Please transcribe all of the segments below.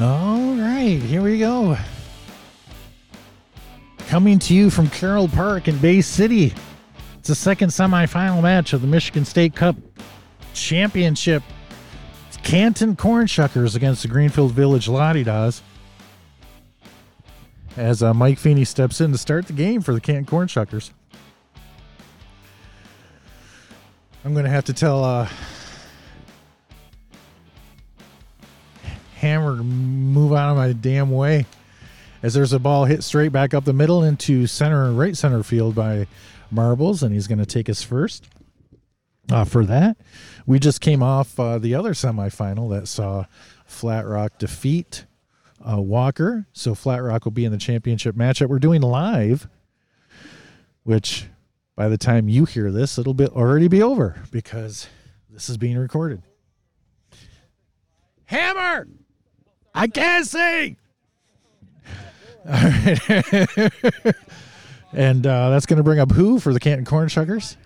All right, here we go. Coming to you from Carroll Park in Bay City. It's the second semifinal match of the Michigan State Cup Championship. It's Canton Cornshuckers against the Greenfield Village La-De-Dahs. As uh, Mike Feeney steps in to start the game for the Canton Cornshuckers. I'm going to have to tell uh, Hammer move out of my damn way as there's a ball hit straight back up the middle into center and right center field by Marbles, and he's going to take us first. Uh, for that, we just came off uh, the other semifinal that saw Flat Rock defeat uh, Walker. So Flat Rock will be in the championship matchup. We're doing live, which by the time you hear this, it'll be already be over because this is being recorded. Hammer, I can't right. and uh, that's going to bring up who for the Canton Cornshuckers?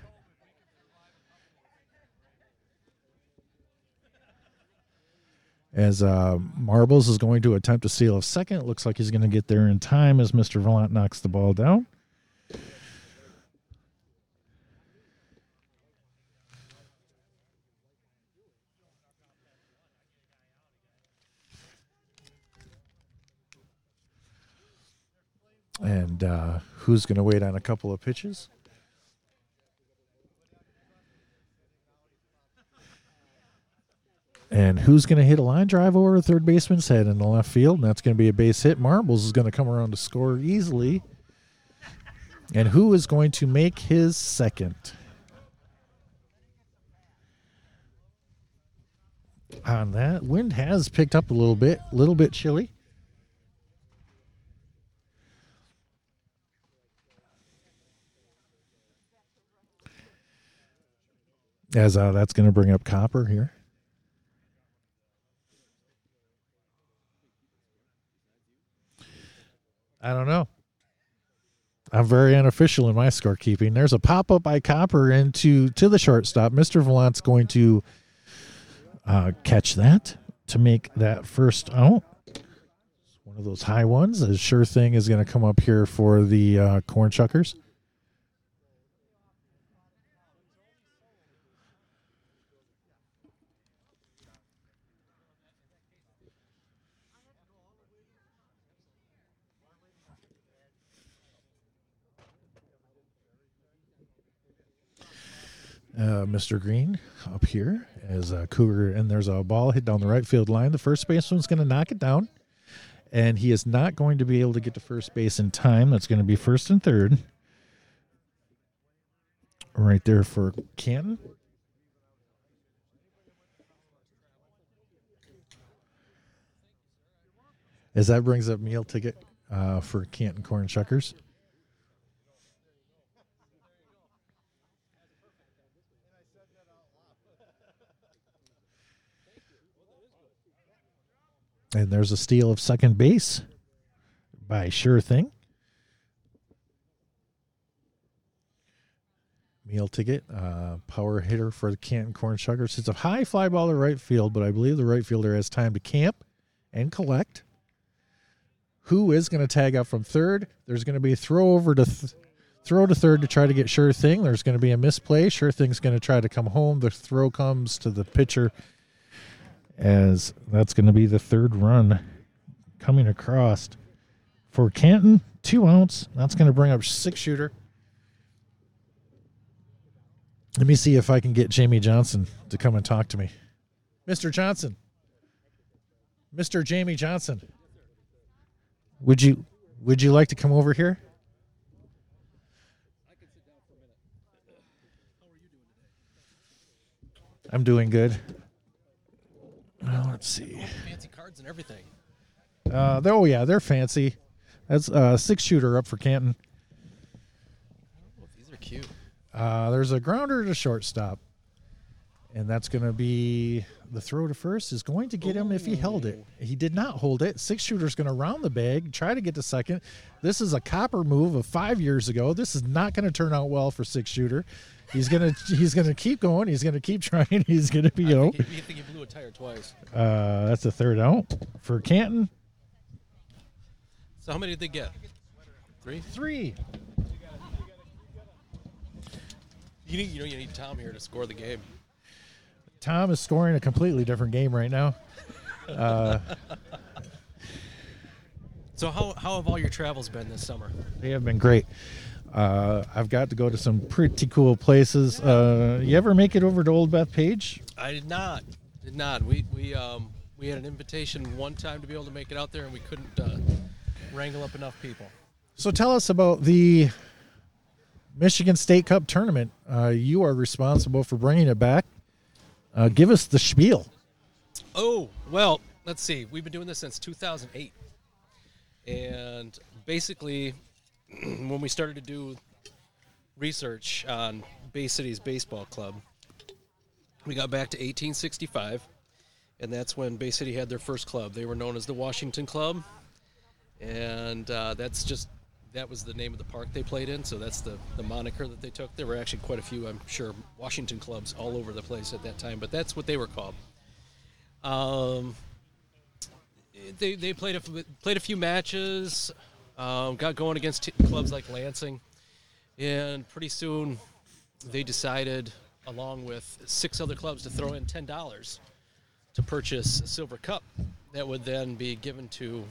As uh, Marbles is going to attempt to steal a second. It looks like he's going to get there in time as Mr. Vallant knocks the ball down. And uh, who's going to wait on a couple of pitches? And who's going to hit a line drive over a third baseman's head in the left field? And that's going to be a base hit. Marbles is going to come around to score easily. And who is going to make his second? On that, wind has picked up a little bit, a little bit chilly. As uh, that's going to bring up Copper here. I don't know. I'm very unofficial in my scorekeeping. There's a pop up by Copper into to the shortstop. Mr. Vallant's going to uh, catch that to make that first out. It's one of those high ones. A sure thing is going to come up here for the uh, corn shuckers. Uh, Mr. Green up here as a Cougar, and there's a ball hit down the right field line. The first baseman's going to knock it down, and he is not going to be able to get to first base in time. That's going to be first and third. Right there for Canton. As that brings up meal ticket uh, for Canton Corn Shuckers. And there's a steal of second base by Sure Thing. Meal ticket, uh, power hitter for the Canton Corn Shuckers. It's a high fly ball to right field, but I believe the right fielder has time to camp and collect. Who is going to tag up from third? There's going to be a throw over to th- throw to third to try to get Sure Thing. There's going to be a misplay. Sure Thing's going to try to come home. The throw comes to the pitcher as that's going to be the third run coming across for Canton. Two outs. That's going to bring up six shooter. Let me see if I can get Jayme Johnson to come and talk to me. Mr. Johnson. Mr. Jayme Johnson. Would you would you like to come over here? I'm doing good. Well, let's see. Fancy cards and everything. Uh, oh yeah, they're fancy. That's uh, six shooter up for Canton. Oh, these are cute. Uh, there's a grounder to shortstop. And that's going to be the throw to first is going to get him if he held it. He did not hold it. Six shooter's going to round the bag, try to get to second. This is a copper move of five years ago. This is not going to turn out well for six shooter. He's gonna he's gonna keep going. He's gonna keep trying. He's gonna be out. think, he, you think he blew a tire twice. Uh, that's a third out for Canton. So how many did they get? Three. Three. You need, you know, you need Tom here to score the game. Tom is scoring a completely different game right now. So how, how have all your travels been this summer? They have been great. Uh, I've got to go to some pretty cool places. Uh, you ever make it over to Old Bethpage? I did not. Did not. We we um we had an invitation one time to be able to make it out there, and we couldn't uh, wrangle up enough people. So tell us about the Michigan State Cup tournament. Uh, you are responsible for bringing it back. Uh, give us the spiel. Oh well, let's see. We've been doing this since 2008, and basically, when we started to do research on Bay City's baseball club, we got back to 1865, and that's when Bay City had their first club. They were known as the Washington Club, and uh, that's just that was the name of the park they played in. So that's the the moniker that they took. There were actually quite a few, I'm sure, Washington clubs all over the place at that time, but that's what they were called. Um, they they played a played a few matches, um, got going against t- clubs like Lansing, and pretty soon they decided, along with six other clubs, to throw in ten dollars to purchase a silver cup that would then be given to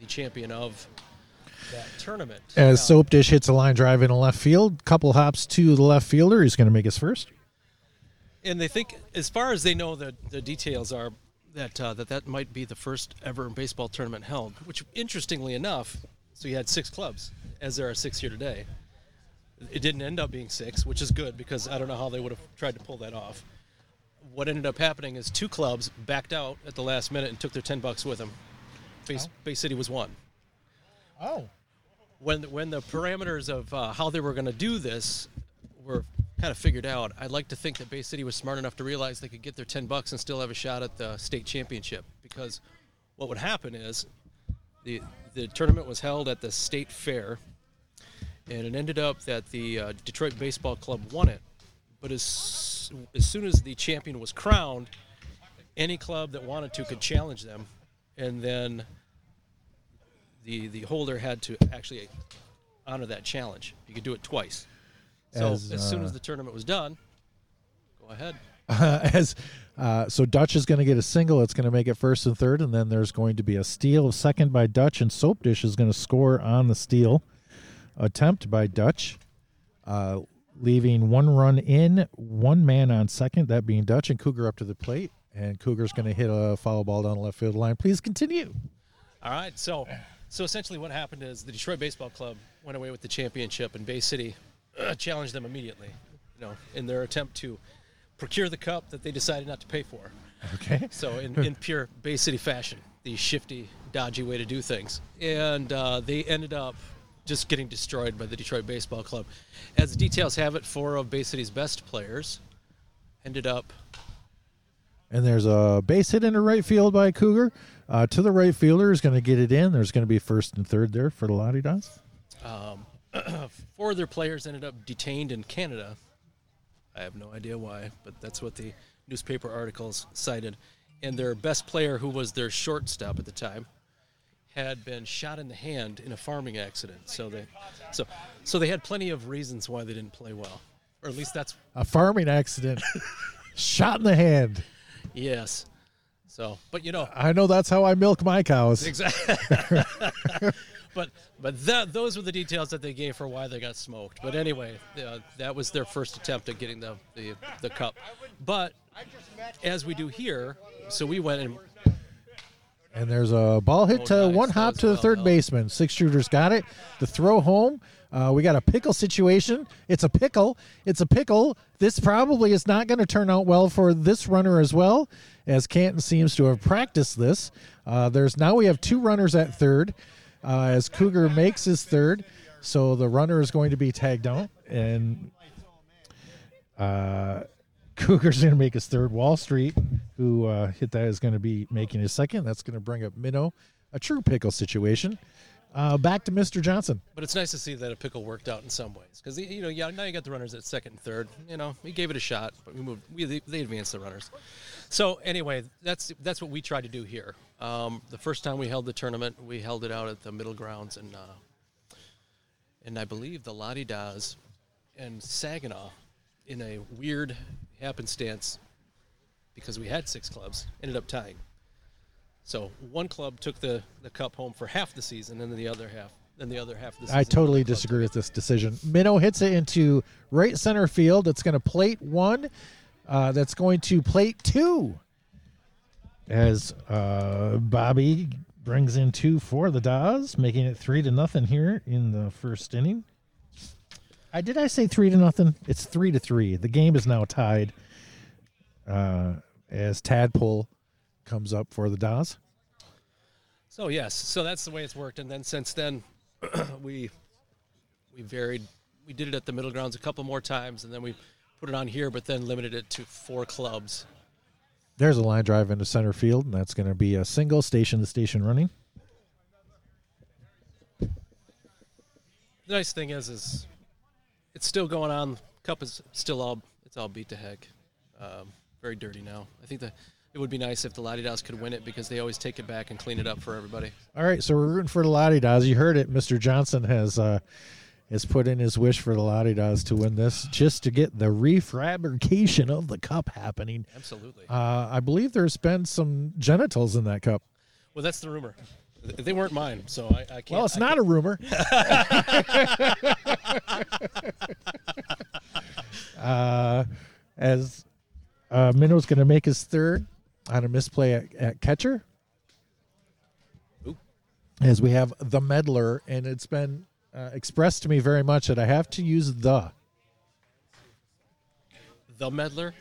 the champion of that tournament. As Uh, Soap Dish hits a line drive in a left field, couple hops to the left fielder. He's going to make his first. and they think, as far as they know, the the details are that uh, that that might be the first ever baseball tournament held. Which, interestingly enough, so you had six clubs, as there are six here today. It didn't end up being six, which is good because I don't know how they would have tried to pull that off. What ended up happening is two clubs backed out at the last minute and took their ten bucks with them. Bay, Bay City was one Oh. when when the parameters of uh, how they were going to do this were kind of figured out, I'd like to think that Bay City was smart enough to realize they could get their 10 bucks and still have a shot at the state championship. Because what would happen is the the tournament was held at the state fair, and it ended up that the uh, Detroit Baseball Club won it. But as as soon as the champion was crowned, any club that wanted to could challenge them, and then the the holder had to actually honor that challenge. You could do it twice. So As, as, soon uh, as the tournament was done, go ahead. as uh, so Dutch is going to get a single. It's going to make it first and third, and then there's going to be a steal, of second by Dutch, and Soap Dish is going to score on the steal attempt by Dutch, uh, leaving one run in, one man on second, that being Dutch, and Cougar up to the plate, and Cougar's going to hit a foul ball down the left field line. Please continue. All right. So so essentially, what happened is the Detroit Baseball Club went away with the championship, and Bay City uh, challenged them immediately. You know, in their attempt to procure the cup that they decided not to pay for. Okay. So in, in pure Bay City fashion, the shifty, dodgy way to do things, and uh, they ended up just getting destroyed by the Detroit Baseball Club. As the details have it, four of Bay City's best players ended up And there's a base hit into right field by Cougar. Uh, to the right fielder is going to get it in. There's going to be first and third there for the La De Dahs. Um, four of their players ended up detained in Canada. I have no idea why, but that's what the newspaper articles cited. And their best player, who was their shortstop at the time, had been shot in the hand in a farming accident. So they, so, so they had plenty of reasons why they didn't play well, or at least that's A farming accident. Shot in the hand. Yes. So, but you know, I know that's how I milk my cows. Exactly. but but that those were the details that they gave for why they got smoked. But anyway, uh, that was their first attempt at getting the, the the cup. But as we do here, so we went and And there's a ball hit Oh, to one hop to the third baseman. Six shooters got it. The throw home. Uh, we got a pickle situation. It's a pickle. It's a pickle. This probably is not going to turn out well for this runner as well, as Canton seems to have practiced this. Uh, there's now we have two runners at third, uh, as Cougar makes his third. So the runner is going to be tagged out, and uh, Cougar's going to make his third. Wall Street, who uh, hit that, is going to be making his second. That's going to bring up Minnow, a true pickle situation. Uh, back to Mr. Johnson. But it's nice to see that a pickle worked out in some ways because you know yeah now you got the runners at second and third. You know we gave it a shot, but we moved we they advanced the runners. So anyway, that's that's what we tried to do here. Um, the first time we held the tournament, we held it out at the middle grounds and uh, and I believe the La De Dahs and Saginaw in a weird happenstance because we had six clubs ended up tying. So one club took the, the cup home for half the season, and then the other half, then the other half of the season. I totally disagree with this decision. Minnow hits it into right center field. It's going to plate one. Uh, that's going to plate two. As uh, Bobby brings in two for the Dahs, making it three to nothing here in the first inning. I did I say three to nothing? It's three to three. The game is now tied. Uh, as Tadpole comes up for the Dahs. So yes, so that's the way it's worked, and then since then, we we varied. We did it at the middle grounds a couple more times, and then we put it on here, but then limited it to four clubs. There's a line drive into center field, and that's going to be a single station to station running. The nice thing is, is it's still going on. Cup is still all it's all beat to heck. Um, very dirty now. I think the it would be nice if the La De Dahs could win it because they always take it back and clean it up for everybody. All right, so we're rooting for the La De Dahs. You heard it. Mr. Johnson has uh, has put in his wish for the La De Dahs to win this, just to get the refabrication of the cup happening. Absolutely. Uh, I believe there's been some genitals in that cup. Well, that's the rumor. They weren't mine, so I, I can't. Well, it's I not can't. a rumor. uh, as uh, Minnow's going to make his third on a misplay at, at catcher. Ooh. As we have the meddler, and it's been uh, expressed to me very much that I have to use the. the meddler.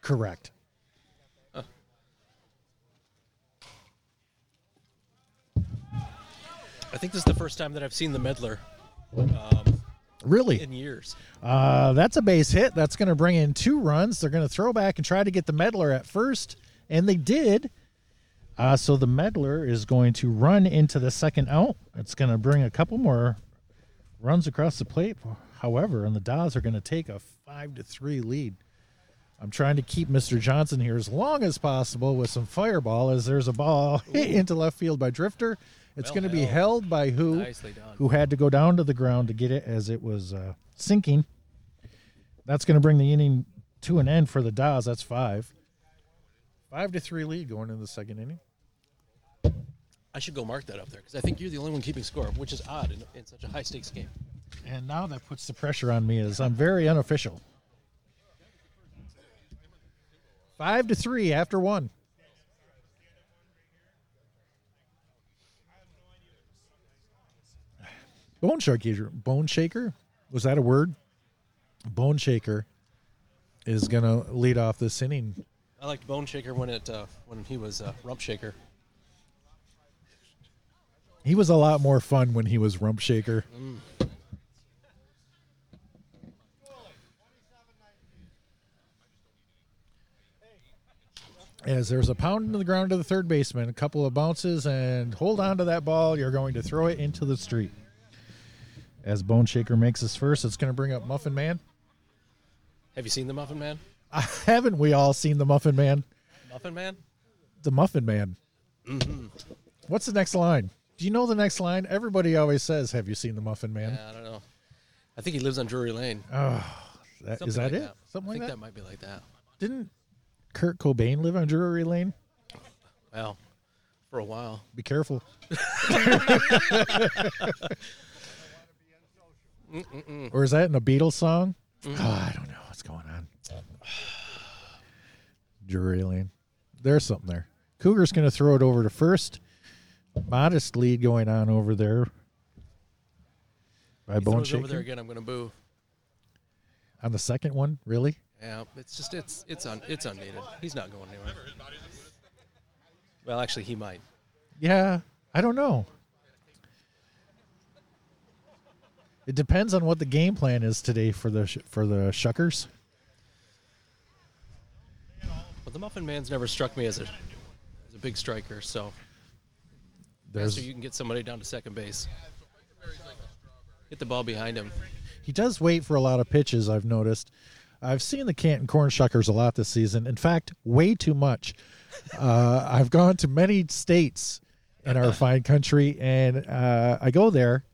Correct. I think this is the first time that I've seen the meddler um, Really? in years. Uh, that's a base hit. That's going to bring in two runs. They're going to throw back and try to get the meddler at first, and they did. Uh, so the meddler is going to run into the second out. It's going to bring a couple more runs across the plate. However, and the Dahs are going to take a five to three lead. I'm trying to keep Mr. Johnson here as long as possible with some fireball as there's a ball hit into left field by Drifter. It's Well going to be held. by who? Who had to go down to the ground to get it as it was uh, sinking. That's going to bring the inning to an end for the Dahs. That's five. Five to three lead going into the second inning. I should go mark that up there because I think you're the only one keeping score, which is odd in, in such a high stakes game. And now that puts the pressure on me as I'm very unofficial. Five to three after one. Bone shaker. Bone shaker. Was that a word? Bone shaker is gonna lead off this inning. I liked Bone Shaker when it uh, when he was uh, Rump Shaker. He was a lot more fun when he was rump shaker. As there's a pound into the ground to the third baseman, a couple of bounces, and hold on to that ball. You're going to throw it into the street. As Bone Shaker makes his first, it's going to bring up Muffin Man. Have you seen the Muffin Man? Haven't we all seen the Muffin Man? Muffin Man? The Muffin Man. Mm-hmm. What's the next line? Do you know the next line? Everybody always says, "Have you seen the Muffin Man?" Yeah, I don't know. I think he lives on Drury Lane. Oh, that, Something is that like it? Something like that? I like think that? that might be like that. Didn't Kurt Cobain live on Drury Lane? Well, for a while. Be careful. or is that in a Beatles song? Oh, I don't know what's going on. Drury Lane. There's something there. Cougar's going to throw it over to first. Modest lead going on over there by He Bone over there again. I'm going to boo. On the second one, really? Yeah, it's just it's it's un, it's unneeded. He's not going anywhere. Well, actually, he might. Yeah, I don't know. It depends on what the game plan is today for the sh- for the Shuckers. But the Muffin Man's never struck me as a as a big striker, so There's so you can get somebody down to second base. Get the ball behind him. he does wait for a lot of pitches. I've noticed. I've seen the Canton Corn Shuckers a lot this season. In fact, way too much. Uh, I've gone to many states in our fine country, and uh, I go there,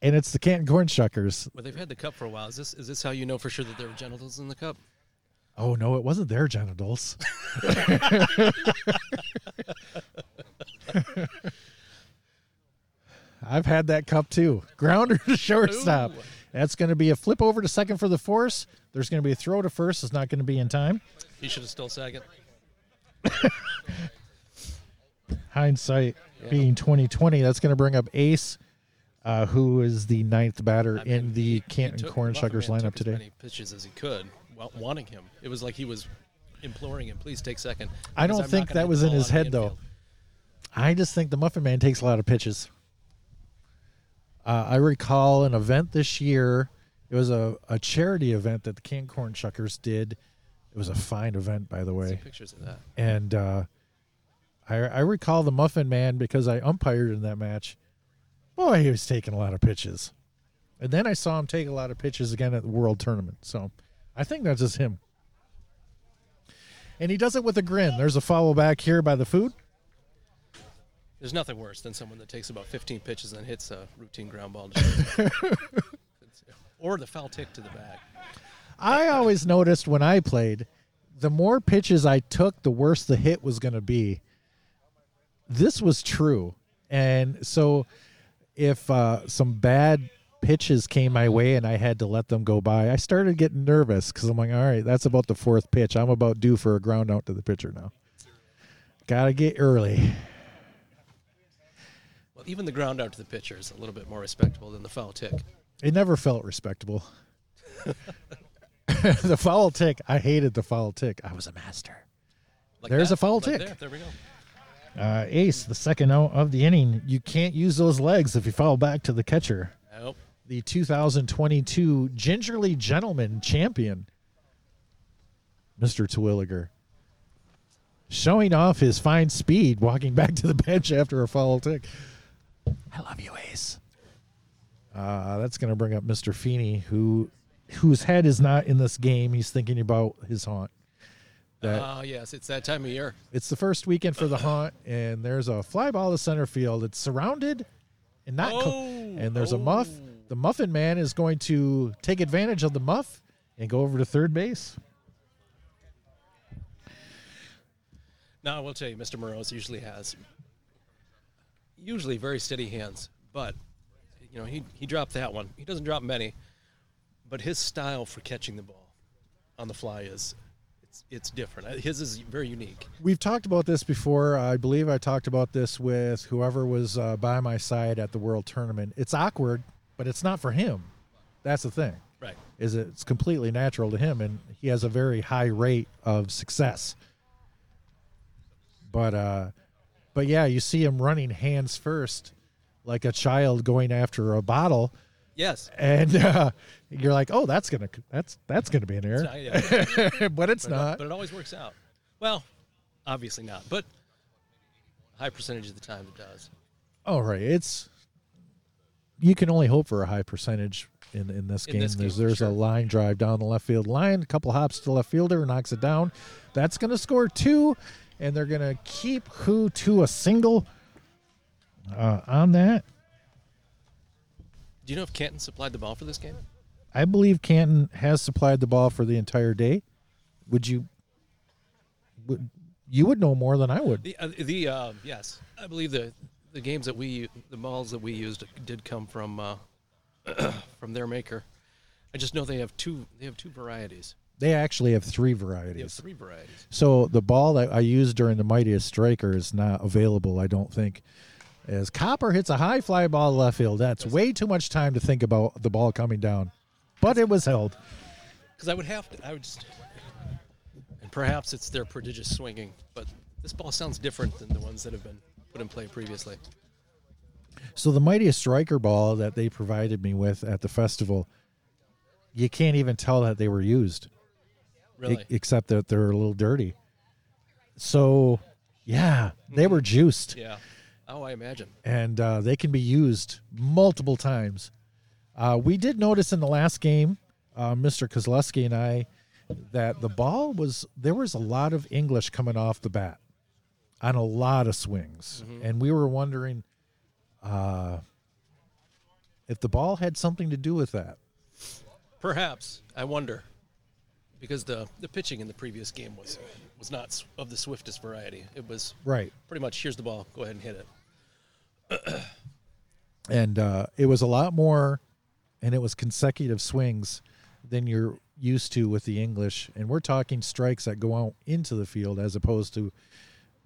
and it's the Canton Corn Shuckers. But they've had the cup for a while. Is this is this how you know for sure that there were genitals in the cup? Oh no, it wasn't their genitals. I've had that cup too. Grounder to shortstop. Ooh. That's going to be a flip over to second for the force. There's going to be a throw to first. It's not going to be in time. He should have still second. Hindsight being 2020, that's going to bring up Ace, uh, who is the ninth batter I mean, in the he- he Canton Corn Shuckers lineup today. Pitches as he could, wanting him. It was like he was imploring him, "Please take second. I don't think that was in his head, though. I just think the Muffin Man takes a lot of pitches. Uh, I recall an event this year. It was a, a charity event that the Canton Corn Shuckers did. It was a fine event, by the See way. pictures of that. And uh, I, I recall the Muffin Man because I umpired in that match. Boy, he was taking a lot of pitches. And then I saw him take a lot of pitches again at the World Tournament. So I think that's just him. And he does it with a grin. There's a foul back here by the food. There's nothing worse than someone that takes about 15 pitches and hits a routine ground ball. or the foul tick to the back. I always noticed when I played, the more pitches I took, the worse the hit was going to be. This was true. And so if uh, some bad pitches came my way and I had to let them go by, I started getting nervous because I'm like, all right, that's about the fourth pitch. I'm about due for a ground out to the pitcher now. Got to get early. Well, even the ground out to the pitcher is a little bit more respectable than the foul tick. It never felt respectable. the foul tick, I hated the foul tick. I was a master. Like There's that, a foul right tick. There, there we go. Uh, ace, the second out of the inning. You can't use those legs if you foul back to the catcher. Nope. The 2022 Gingerly Gentleman champion, Mr. Twilliger, showing off his fine speed, walking back to the bench after a foul tick. I love you, Ace. Uh, that's going to bring up Mr. Feeney, who whose head is not in this game. He's thinking about his haunt. Oh, Ah, yes, it's that time of year. it's the first weekend for the haunt, and there's a fly ball to center field. It's surrounded and not, cl- Oh, and there's a muff. The muffin man is going to take advantage of the muff and go over to third base. Now I will tell you, Mr. Morose usually has usually very steady hands, but you know he he dropped that one. He doesn't drop many, but his style for catching the ball on the fly is it's it's different. Uh, His is very unique. We've talked about this before. I believe I talked about this with whoever was uh, by my side at the World Tournament. It's awkward, but it's not for him. That's the thing. Right. is it's completely natural to him and he has a very high rate of success but uh but yeah you see him running hands first like a child going after a bottle Yes. and uh you're like oh that's gonna that's that's gonna be an error It's not- yeah, but it's but, it, not but it always works out. Well, obviously not, but a high percentage of the time it does. oh right it's you can only hope for a high percentage in in this In game. this there's for there's sure. a line drive down the left field line, a couple hops to the left fielder, knocks it down. That's going to score two, and they're going to keep who to a single uh, on that. Do you know if Canton supplied the ball for this game? I believe Canton has supplied the ball for the entire day. Would you? Would you would know more than I would? The uh, the uh, yes, I believe the the games that we the balls that we used did come from uh, from their maker. I just know they have two they have two varieties. They actually have three They have varieties. three varieties. So the ball that I used during the mightiest striker is not available. I don't think. As Copper hits a high fly ball left field, that's way too much time to think about the ball coming down, but it was held. Because I would have to. I would just. And perhaps it's their prodigious swinging, but this ball sounds different than the ones that have been put in play previously. So the mightiest striker ball that they provided me with at the festival, you can't even tell that they were used, e- Really, except that they're a little dirty. So, yeah, they were juiced, Yeah. Oh, I imagine. and uh, they can be used multiple times. Uh, we did notice in the last game, uh, Mr. Kozlowski and I, that the ball was there was a lot of English coming off the bat on a lot of swings, and we were wondering uh, if the ball had something to do with that. Perhaps. I wonder. Because the, the pitching in the previous game was was not of the swiftest variety. It was Right. pretty much here's the ball, go ahead and hit it. and uh, it was a lot more, and it was consecutive swings than you're used to with the English. And we're talking strikes that go out into the field as opposed to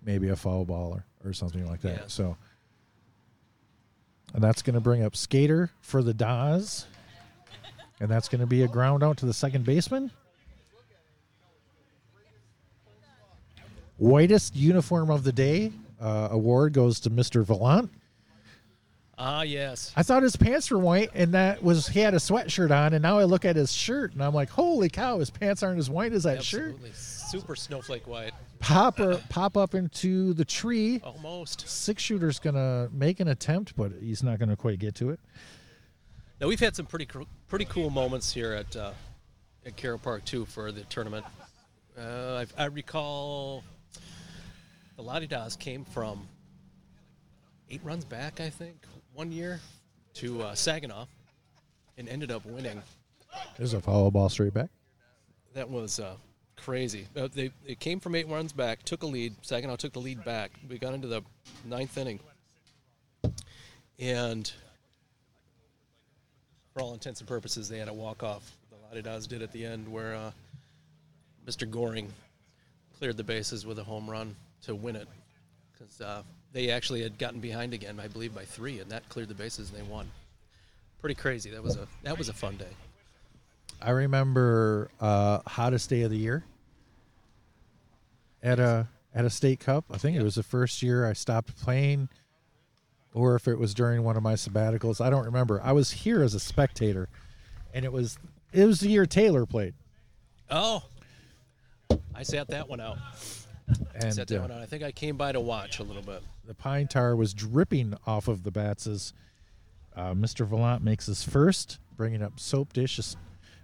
maybe a foul ball or, or something like that. Yeah. So, and that's going to bring up Skater for the Dahs, and that's going to be a ground out to the second baseman. Whitest uniform of the day uh, award goes to Mr. Vallant. Ah, yes. I thought his pants were white, and that was he had a sweatshirt on, and now I look at his shirt, and I'm like, holy cow, his pants aren't as white as that shirt. Absolutely. Super snowflake white. Pop or pop up into the tree. Almost. Six shooter's gonna make an attempt, but he's not gonna quite get to it. Now we've had some pretty pretty cool moments here at uh, at Carroll Park too for the tournament. Uh, I, I recall the La De Dahs came from eight runs back, I think, one year to uh, Saginaw, and ended up winning. There's a foul ball straight back. That was uh, crazy. Uh, they they came from eight runs back, took a lead. Saginaw took the lead back. We got into the ninth inning, and for all intents and purposes, they had a walk off. The La De Dahs did at the end, where uh, Mr. Goring cleared the bases with a home run to win it, because uh, they actually had gotten behind again, I believe, by three, and that cleared the bases and they won. Pretty crazy. That was a that was a fun day. I remember uh, hottest day of the year at a at a state cup. I think Yeah. it was the first year I stopped playing, or if it was during one of my sabbaticals. I don't remember. I was here as a spectator, and it was it was the year Taylor played, Oh, I sat that one out. and sat that uh, one out. I think I came by to watch a little bit. The pine tar was dripping off of the bats as uh, Mr. Vallant makes his first, bringing up soap dishes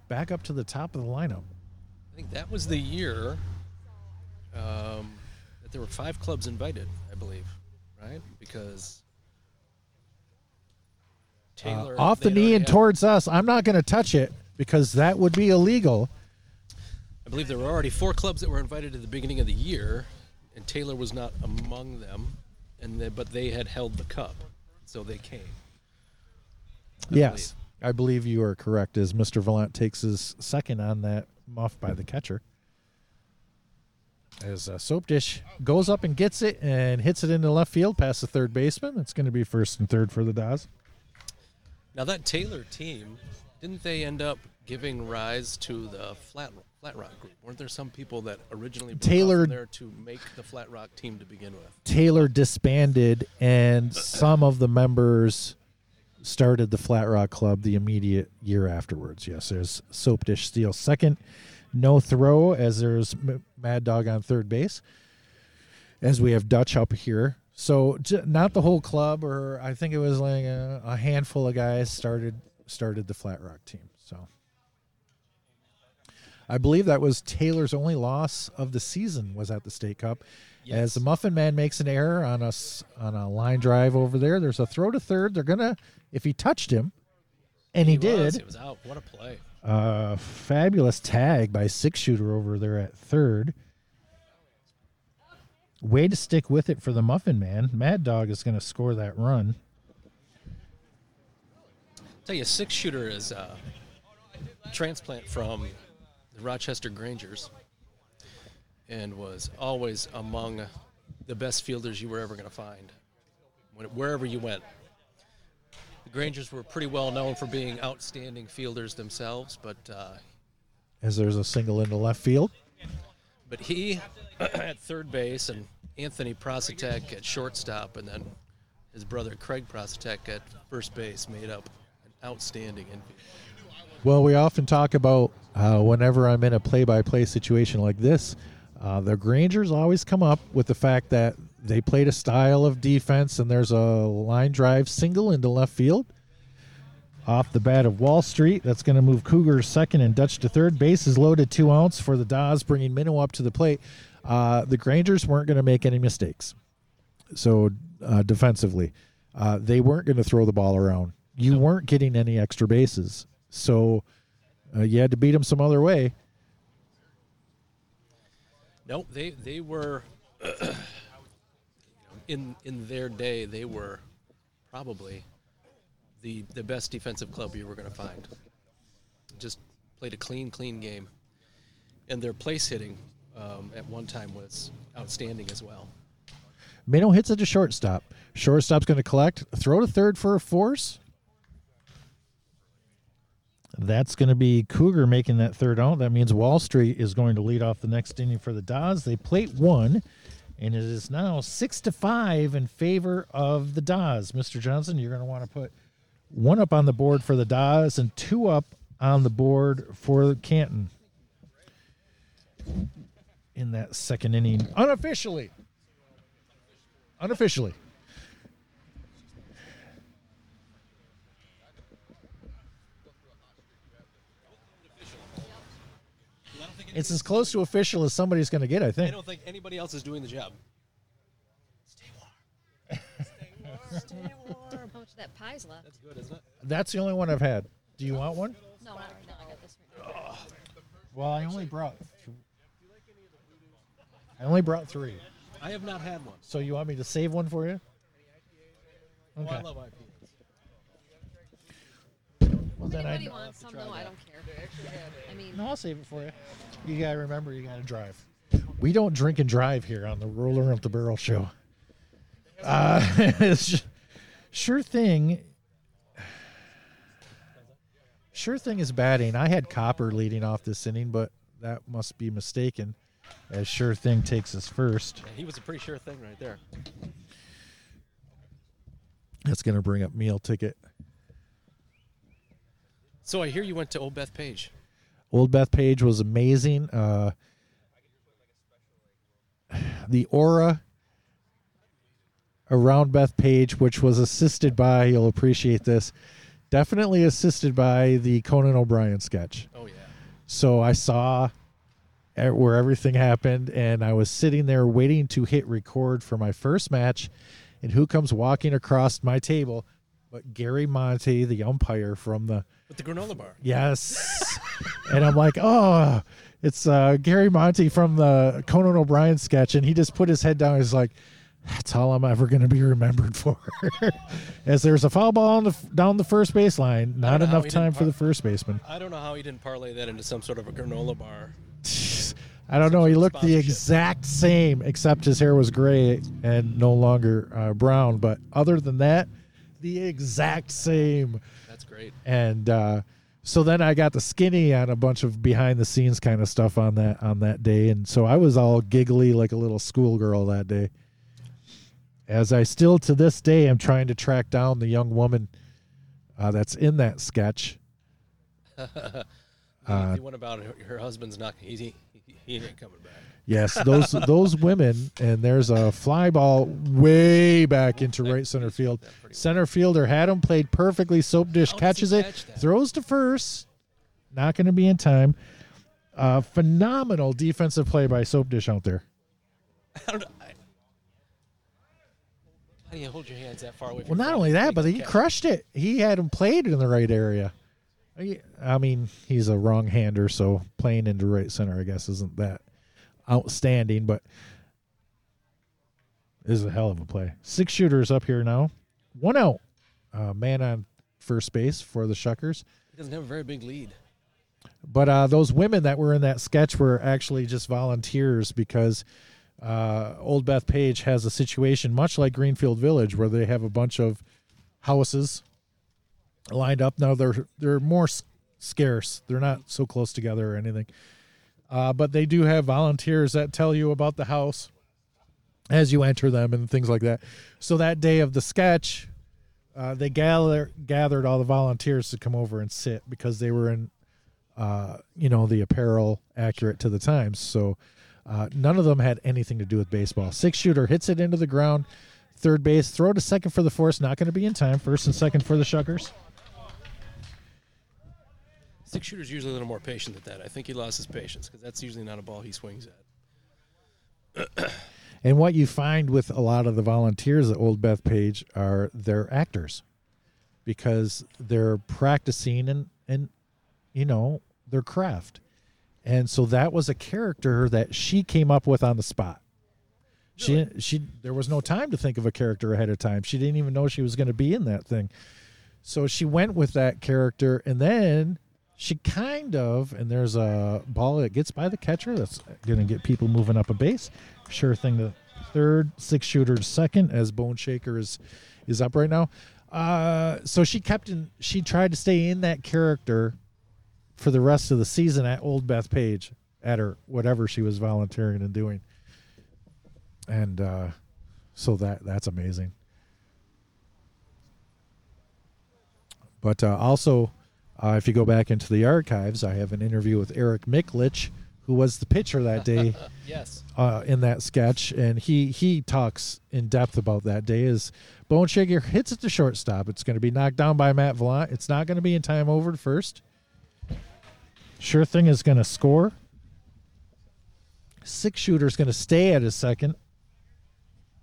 back up to the top of the lineup. I think that was the year um, that there were five clubs invited, I believe, right? Because Uh, off the knee and had- towards us. I'm not going to touch it because that would be illegal. I believe there were already four clubs that were invited at the beginning of the year, and Taylor was not among them. And but they had held the cup, so they came. I yes, I believe you are correct. As Mr. Vallant takes his second on that muff by the catcher, as uh, soap dish goes up and gets it and hits it into left field past the third baseman. It's going to be first and third for the Dahs. Now that Taylor team, didn't they end up giving rise to the Flat Flat Rock group? Weren't there some people that originally Taylor- there to make the Flat Rock team to begin with? Taylor disbanded, and some of the members started the Flat Rock Club the immediate year afterwards. Yes, there's Soap Dish Steel second, no throw as there's M- Mad Dog on third base. As we have Dutch up here, so j- not the whole club, or I think it was like a, a handful of guys started started the Flat Rock team. So. I believe that was Taylor's only loss of the season was at the state cup. As the Muffin Man makes an error on us on a line drive over there, there's a throw to third. They're gonna if he touched him, and he, was, did. It was out. What a play! Uh, fabulous tag by six shooter over there at third. Way to stick with it for the Muffin Man. Mad Dog is going to score that run. I'll tell you, six shooter is a transplant from the Rochester Grangers, and was always among the best fielders you were ever going to find, when, wherever you went. The Grangers were pretty well known for being outstanding fielders themselves, but uh, As there's a single into left field. but he at third base and Anthony Prosatek at shortstop, and then his brother Craig Prosatek at first base made up an outstanding infield. Well, we often talk about uh, whenever I'm in a play-by-play situation like this, Uh, the Grangers always come up with the fact that they played a style of defense, and there's a line drive single into left field. Off the bat of Wall Street, that's going to move Cougars second and Dutch to third. Base is loaded, two outs for the Dahs, bringing Minnow up to the plate. Uh, the Grangers weren't going to make any mistakes. So uh, defensively, uh, they weren't going to throw the ball around. You weren't getting any extra bases, so uh, you had to beat them some other way. No, they they were in in their day. They were probably the the best defensive club you were going to find. Just played a clean, clean game, and their place hitting um, at one time was outstanding as well. Minnow hits it to shortstop. Shortstop's going to collect, throw to third for a force. That's going to be Cougar making that third out. That means Wall Street is going to lead off the next inning for the Dahs. They plate one, and it is now six to five in favor of the Dahs. Mr. Johnson, you're going to want to put one up on the board for the Dahs and two up on the board for Canton in that second inning unofficially. Unofficially. It's as close to official as somebody's going to get, I think. I think. don't think anybody else is doing the job. Stay warm. Stay warm. How much of that pie's left? That's good, isn't it? That's the only one I've had. Do you want one? No, not right now. I got this right now. Well, I only brought. Th- I only brought three. I have not had one. So you want me to save one for you? Oh, I love IPAs. Well, then Anybody I. wants some? No, I don't care. I mean, No, I'll save it for you. You gotta remember, you gotta drive. We don't drink and drive here on the Roller Up the Barrel show. Uh, it's ju- sure thing. Sure thing is batting. I had Copper leading off this inning, but that must be mistaken. As sure thing takes us first. Yeah, he was a pretty sure thing right there. That's gonna bring up meal ticket. So I hear you went to Old Bethpage. Old Bethpage was amazing. Uh, the aura around Bethpage, which was assisted by, you'll appreciate this, definitely assisted by the Conan O'Brien sketch. Oh yeah. So I saw where everything happened, and I was sitting there waiting to hit record for my first match. And who comes walking across my table? But Gary Monte, the umpire from the With the granola bar. Yes. and I'm like, oh, it's uh, Gary Monty from the Conan O'Brien sketch. And he just put his head down. He's like, that's all I'm ever going to be remembered for. As there's a foul ball on the, down the first baseline, not enough time didn't for the first baseman. I don't know how he didn't parlay that into some sort of a granola bar. I don't know. He looked the exact same, except his hair was gray and no longer uh, brown. But other than that, the exact same. That's great. and uh, so then I got the skinny on a bunch of behind the scenes kind of stuff on that on that day, and so I was all giggly like a little schoolgirl that day. As I still to this day am trying to track down the young woman uh, that's in that sketch. The, Uh, the one about her, her husband's not. He, he, he ain't coming back. Yes, those those women, and there's a fly ball way back into right center field. That pretty well. Center fielder had him played perfectly. Soap dish he catches it, throws to first. Not going to be in time. Uh, phenomenal defensive play by Soap Dish out there. I don't know. I, how do you hold your hands that far away? Well, not only that, but he Catch. crushed it. He had him played in the right area. I I mean, he's a wrong hander, so playing into right center, I guess, isn't that outstanding, but this is a hell of a play. Six shooters up here now. One out. Uh, man on first base for the Shuckers. He doesn't have a very big lead. But uh, those women that were in that sketch were actually just volunteers because uh, Old Bethpage has a situation much like Greenfield Village where they have a bunch of houses lined up. Now they're they're more scarce. They're not so close together or anything. Uh, but they do have volunteers that tell you about the house as you enter them and things like that. So that day of the sketch, uh, they gather gathered all the volunteers to come over and sit because they were in uh, you know, the apparel accurate to the times. So Uh, none of them had anything to do with baseball. Six shooter hits it into the ground, third base, throw to second for the force. Not going to be in time. First and second for the Shuckers. Six shooter's usually a little more patient than that. I think he lost his patience because that's usually not a ball he swings at. And what you find with a lot of the volunteers at Old Bethpage are they're actors because they're practicing and and you know their craft. And so that was a character that she came up with on the spot. She she there was no time to think of a character ahead of time. She didn't even know she was going to be in that thing. So she went with that character and then she kind of and there's a ball that gets by the catcher that's going to get people moving up a base. Sure thing The third, six shooter to second as Bone Shaker is is up right now. Uh, so she kept in she tried to stay in that character for the rest of the season at Old Bethpage at her whatever she was volunteering and doing. And uh, so that that's amazing. But uh, also, uh, if you go back into the archives, I have an interview with Eric Miklich, who was the pitcher that day Yes. uh, in that sketch, and he he talks in depth about that day. Is Bone Shaker hits at the shortstop? It's going to be knocked down by Matt Villant. It's not going to be in time over to first. Sure thing is going to score. Six shooter's going to stay at his second.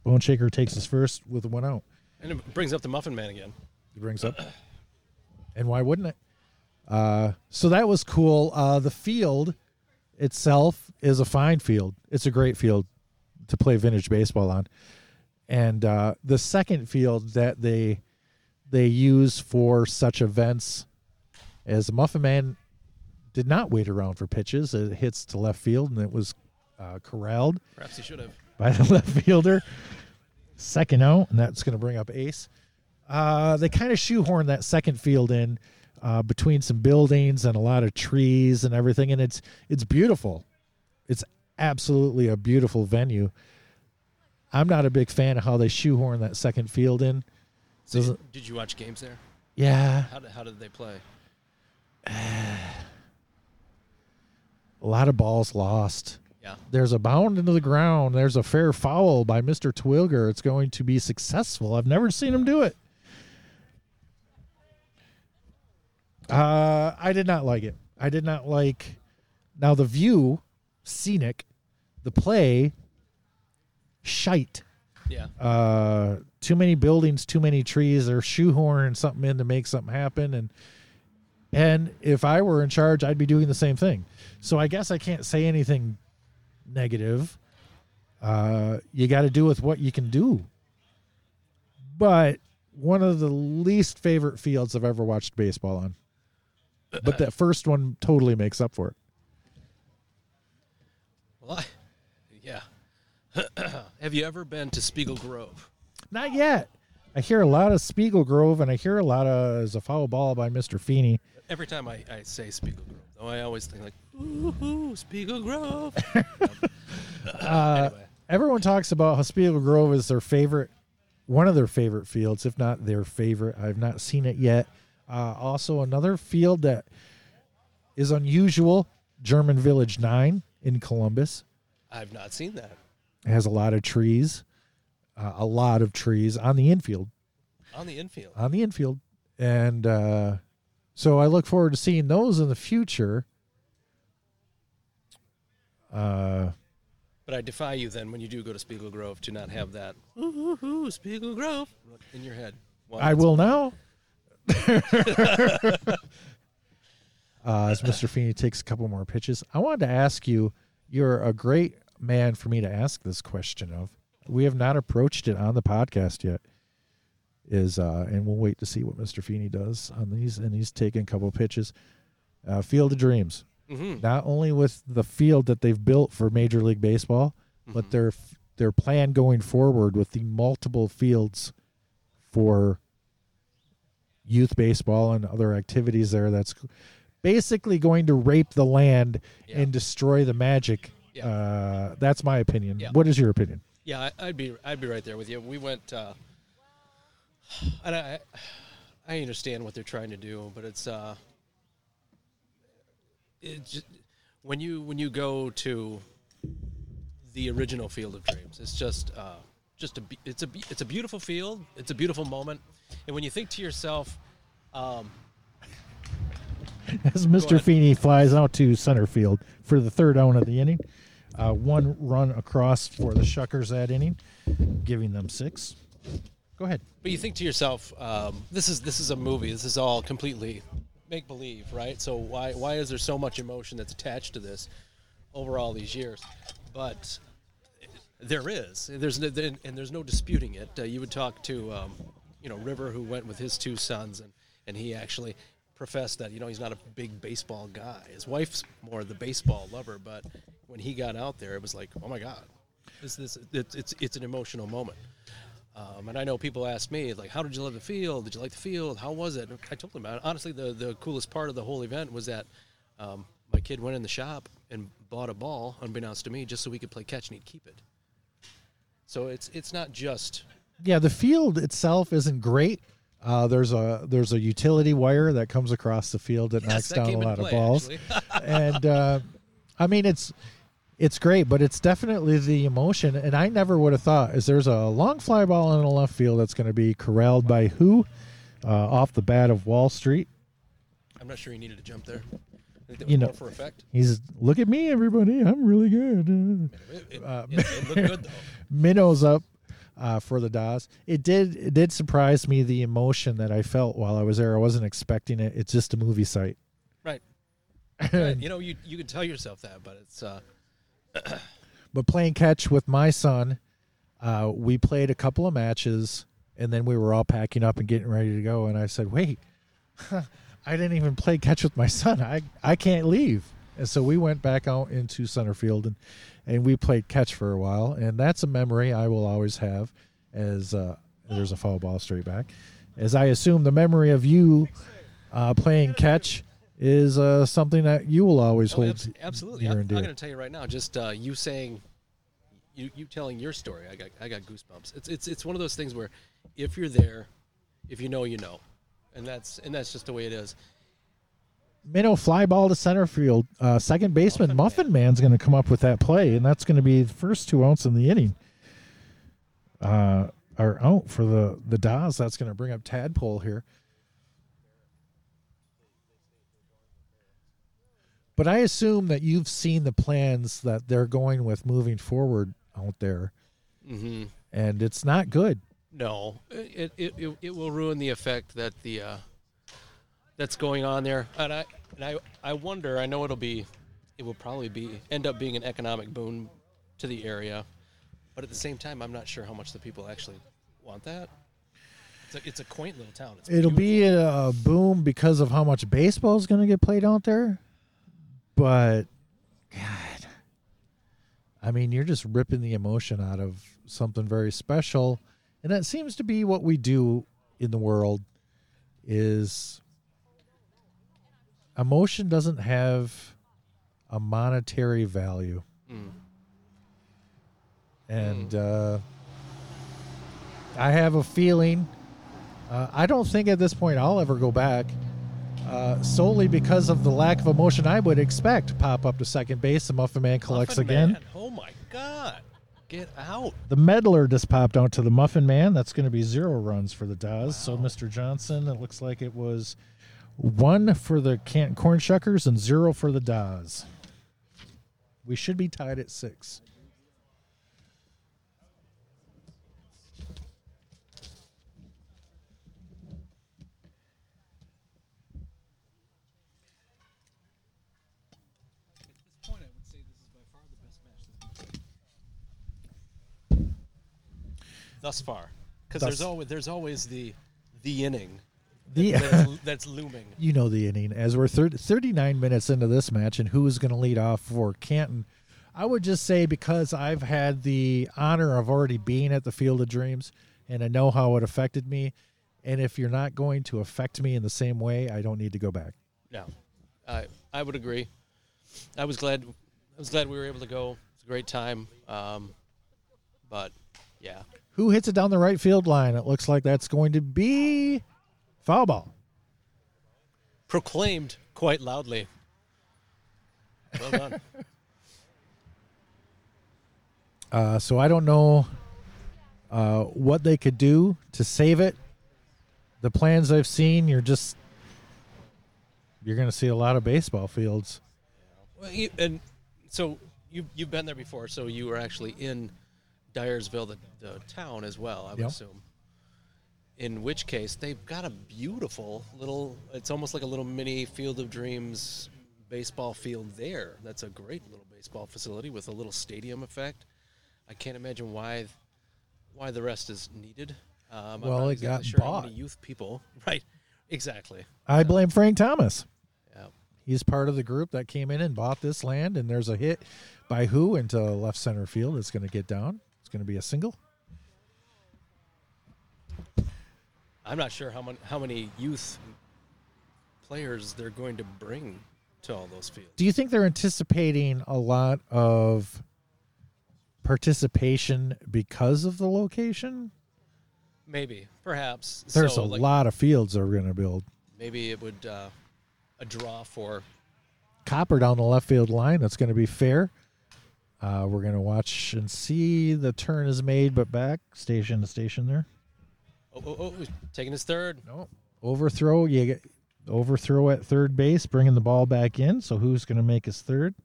Bone Shaker takes his first with one out. And it brings up the Muffin Man again. It brings up. And why wouldn't it? Uh, so that was cool. Uh, the field itself is a fine field. It's a great field to play vintage baseball on. And uh, the second field that they they use for such events as the Muffin Man did not wait around for pitches. It hits to left field and it was uh, corralled Perhaps he should have. by the left fielder. Second out, and that's going to bring up Ace. Uh, they kind of shoehorn that second field in uh, between some buildings and a lot of trees and everything, and it's it's beautiful. It's absolutely a beautiful venue. I'm not a big fan of how they shoehorn that second field in. So Doesn't- did you watch games there? Yeah, How did, how did they play? a lot of balls lost. Yeah. There's a bound into the ground. There's a fair foul by Mr. Twilger. It's going to be successful. I've never seen him do it. Uh, I did not like it. I did not like. Now the view, scenic, the play, shite. Yeah. Uh, too many buildings, too many trees. They're shoehorning something in to make something happen, and and if I were in charge, I'd be doing the same thing. So I guess I can't say anything negative. Uh, you got to do with what you can do. But one of the least favorite fields I've ever watched baseball on. But that first one totally makes up for it. Well, I, yeah. have you ever been to Spiegel Grove? Not yet. I hear a lot of Spiegel Grove, and I hear a lot of as a foul ball by Mr. Feeney. Every time I, I say Spiegel Grove, though, I always think like, ooh, ooh Spiegel Grove. Uh, anyway, everyone talks about how Spiegel Grove is their favorite, one of their favorite fields, if not their favorite. I've not seen it yet. Uh, also, another field that is unusual, German Village 9 in Columbus. I've not seen that. It has a lot of trees, uh, a lot of trees on the infield, On the infield. on the infield. And uh, so I look forward to seeing those in the future. Uh, But I defy you then when you do go to Spiegel Grove to not have that ooh, ooh, ooh, Spiegel Grove in your head. Well, I will now. uh, as Mr. Feeney takes a couple more pitches, I wanted to ask you. You're a great man for me to ask this question of. We have not approached it on the podcast yet. Is uh, and we'll wait to see what Mr. Feeney does on these. And he's taking a couple pitches. Uh, Field of Dreams, Mhm. not only with the field that they've built for Major League Baseball, but Mhm. their their plan going forward with the multiple fields for youth baseball and other activities there that's basically going to rape the land Yeah. and destroy the magic Yeah. uh, that's my opinion Yeah. what is your opinion Yeah, I'd be I'd be right there with you. We went, uh, and I I understand what they're trying to do, but it's uh, it just, when you when you go to the original Field of Dreams. It's just uh, just a it's a it's a beautiful field. It's a beautiful moment, and when you think to yourself, um, As Mr. Feeney flies out to center field for the third out of the inning, uh, one run across for the Shuckers that inning, giving them six. Go ahead. But you think to yourself, um, this is this is a movie. This is all completely make believe, right? So why why is there so much emotion that's attached to this over all these years? But there is. There's no, and there's no disputing it. Uh, you would talk to um, you know River, who went with his two sons, and and he actually professed that you know he's not a big baseball guy. His wife's more the baseball lover, but when he got out there, it was like, oh my god, this this it's it's, it's an emotional moment. Um, and I know people ask me, like, how did you love the field? Did you like the field? How was it? I told them, honestly, the, the coolest part of the whole event was that um, my kid went in the shop and bought a ball, unbeknownst to me, just so we could play catch and he'd keep it. So it's it's not just Yeah, the field itself isn't great. Uh, there's a there's a utility wire that comes across the field that Yes, knocks that down a lot of balls, and uh, I mean it's it's great, but it's definitely the emotion. And I never would have thought is there's a long fly ball in the left field that's going to be corralled by who uh, off the bat of Wall Street. I'm not sure he needed to jump there. I think that was You know- for effect. He's look at me, everybody, I'm really good. It, it, Uh, yeah, it looked good though. minnows up uh, for the Dahs. It did it did surprise me the emotion that I felt while I was there. I wasn't expecting it. It's just a movie site. Right. right. You know, you you can tell yourself that, but it's uh, But playing catch with my son, uh, we played a couple of matches, and then we were all packing up and getting ready to go. And I said, "Wait, I didn't even play catch with my son. I I can't leave." And so we went back out into center field and and we played catch for a while. And that's a memory I will always have. As uh, there's a foul ball straight back, as I assume the memory of you uh, playing catch is uh, something that you will always Oh, hold abs- absolutely. and I'm going to tell you right now. Just uh, you saying, you you telling your story. I got I got goosebumps. It's it's it's one of those things where, if you're there, if you know, you know, and that's and that's just the way it is. minnow fly ball to center field. Uh, second baseman Muffin, Man's going to come up with that play, and that's going to be the first two outs in the inning. Uh, are out for the the Dahs. That's going to bring up Tadpole here. But I assume that you've seen the plans that they're going with moving forward out there, Mm-hmm. and it's not good. No, it, it it it will ruin the effect that the uh, that's going on there, and I and I I wonder. I know it'll be, it will probably be end up being an economic boon to the area, but at the same time, I'm not sure how much the people actually want that. It's a, it's a quaint little town. It's It'll beautiful. be a boom because of how much baseball is going to get played out there. But, God, I mean, you're just ripping the emotion out of something very special, and that seems to be what we do in the world. Is emotion doesn't have a monetary value, Mm. and uh, I have a feeling. Uh, I don't think at this point I'll ever go back, uh, solely because of the lack of emotion I would expect. Pop up to second base, the Muffin Man collects Muffin again. Man, Oh my God! Get out! The meddler just popped out to the Muffin Man. That's going to be zero runs for the Dahs. So Mr. Johnson, it looks like it was one for the Canton Corn Shuckers and zero for the Dahs. We should be tied at six. Thus far, because there's always there's always the the inning The that's, that's looming. you know the inning as we're 30, 39 minutes into this match and who is going to lead off for canton i would just say because i've had the honor of already being at the field of dreams and i know how it affected me and if you're not going to affect me in the same way i don't need to go back No, I I would agree. I was glad I was glad we were able to go. It's a great time. Um, but yeah, who hits it down the right field line it looks like that's going to be foul ball proclaimed quite loudly. Well done. Uh, so I don't know uh, what they could do to save it. The plans I've seen, you're just you're going to see a lot of baseball fields. Well, you, and so you you've been there before, so you were actually in Dyersville, the, the town as well. I would Yep. assume. In which case, they've got a beautiful little. It's almost like a little mini Field of Dreams baseball field there. That's a great little baseball facility with a little stadium effect. I can't imagine why why the rest is needed. Um, Well, not it got sure bought. youth people, right? Exactly. I blame Frank Thomas. Yeah. He's part of the group that came in and bought this land, and there's a hit by who into left center field. It's going to get down. It's going to be a single. I'm not sure how many how many youth players they're going to bring to all those fields. Do you think they're anticipating a lot of participation because of the location? Maybe, perhaps. There's So, a like, lot of fields they're going to build. Maybe it would uh, a draw for. Copper down the left field line. That's going to be fair. Uh, we're going to watch and see the turn is made, but back station to station there. Oh, oh, oh, he's taking his third. No overthrow. You get overthrow at third base, bringing the ball back in. So who's going to make his third?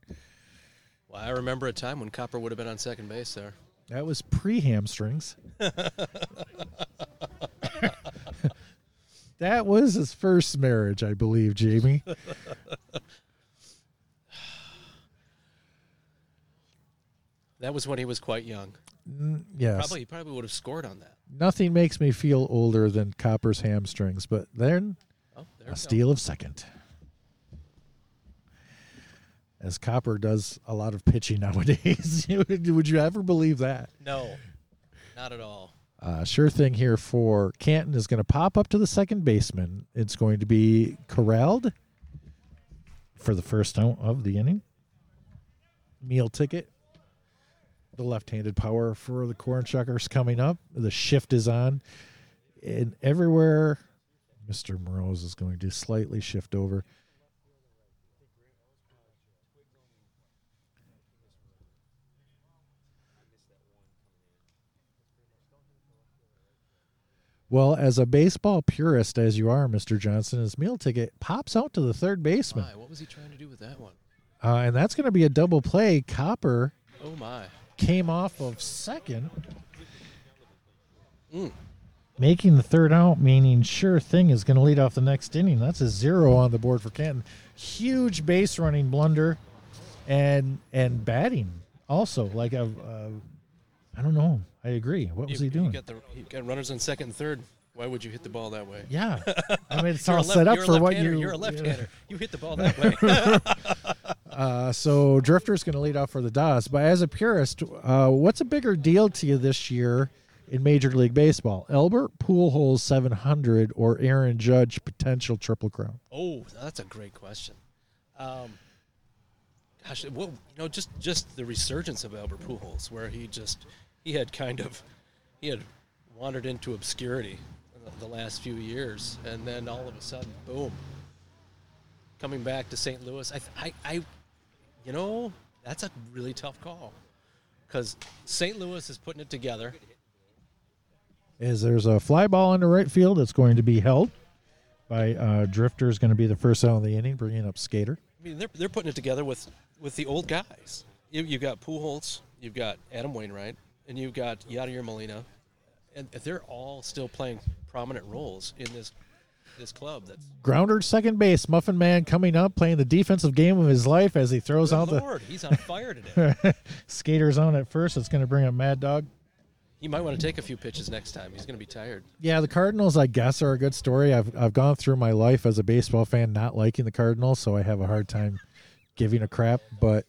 Well, I remember a time when Copper would have been on second base there. That was pre hamstrings. that was his first marriage, I believe, Jayme. That was when he was quite young. Mm, yes. Probably he probably would have scored on that. Nothing makes me feel older than Copper's hamstrings, but then Oh, a steal of second. As Copper does a lot of pitching nowadays. Would you ever believe that? No, not at all. Uh, sure thing here for Canton is going to pop up to the second baseman. It's going to be corralled for the first out of the inning. Meal ticket. The left-handed power for the corn shuckers coming up. The shift is on, and everywhere, Mr. Moroz is going to slightly shift over. Well, as a baseball purist as you are, Mr. Johnson, his meal ticket pops out to the third baseman. My, what was he trying to do with that one? Uh, and that's going to be a double play. Copper Oh my! Came off of second, Mm. making the third out, meaning sure thing is going to lead off the next inning. That's a zero on the board for Canton. Huge base running blunder, and and batting also like a, uh, I don't know. I agree. What was you, he doing? You got the you got runners on second and third. Why would you hit the ball that way? yeah, I mean it's all left- set up for what you. You're a left-hander. You hit the ball that way. Uh, so Drifter's going to lead off for the Dahs. But as a purist, uh, what's a bigger deal to you this year in Major League Baseball? Albert Pujols 700 or Aaron Judge potential triple crown? Oh, that's a great question. Um, gosh, well, you know, just just the resurgence of Albert Pujols, where he just he had kind of he had wandered into obscurity the, the last few years, and then all of a sudden, boom, coming back to St. Louis. I, I, I you know, that's a really tough call because St. Louis is putting it together. Is there's a fly ball into right field that's going to be held by uh, Drifter is going to be the first out of the inning, bringing up Skater. I mean, they're they're putting it together with with the old guys. You you got Pujols, you've got Adam Wainwright, and you've got Yadier Molina, and they're all still playing prominent roles in this this club. That's Grounder second base, Muffin Man coming up, playing the defensive game of his life as he throws out good the Lord, he's on fire today. Skaters on at first. It's going to bring up Mad Dog. he might want to take a few pitches next time. He's going to be tired. Yeah, the Cardinals, I guess, are a good story. I've I've gone through my life as a baseball fan not liking the Cardinals, so I have a hard time giving a crap. But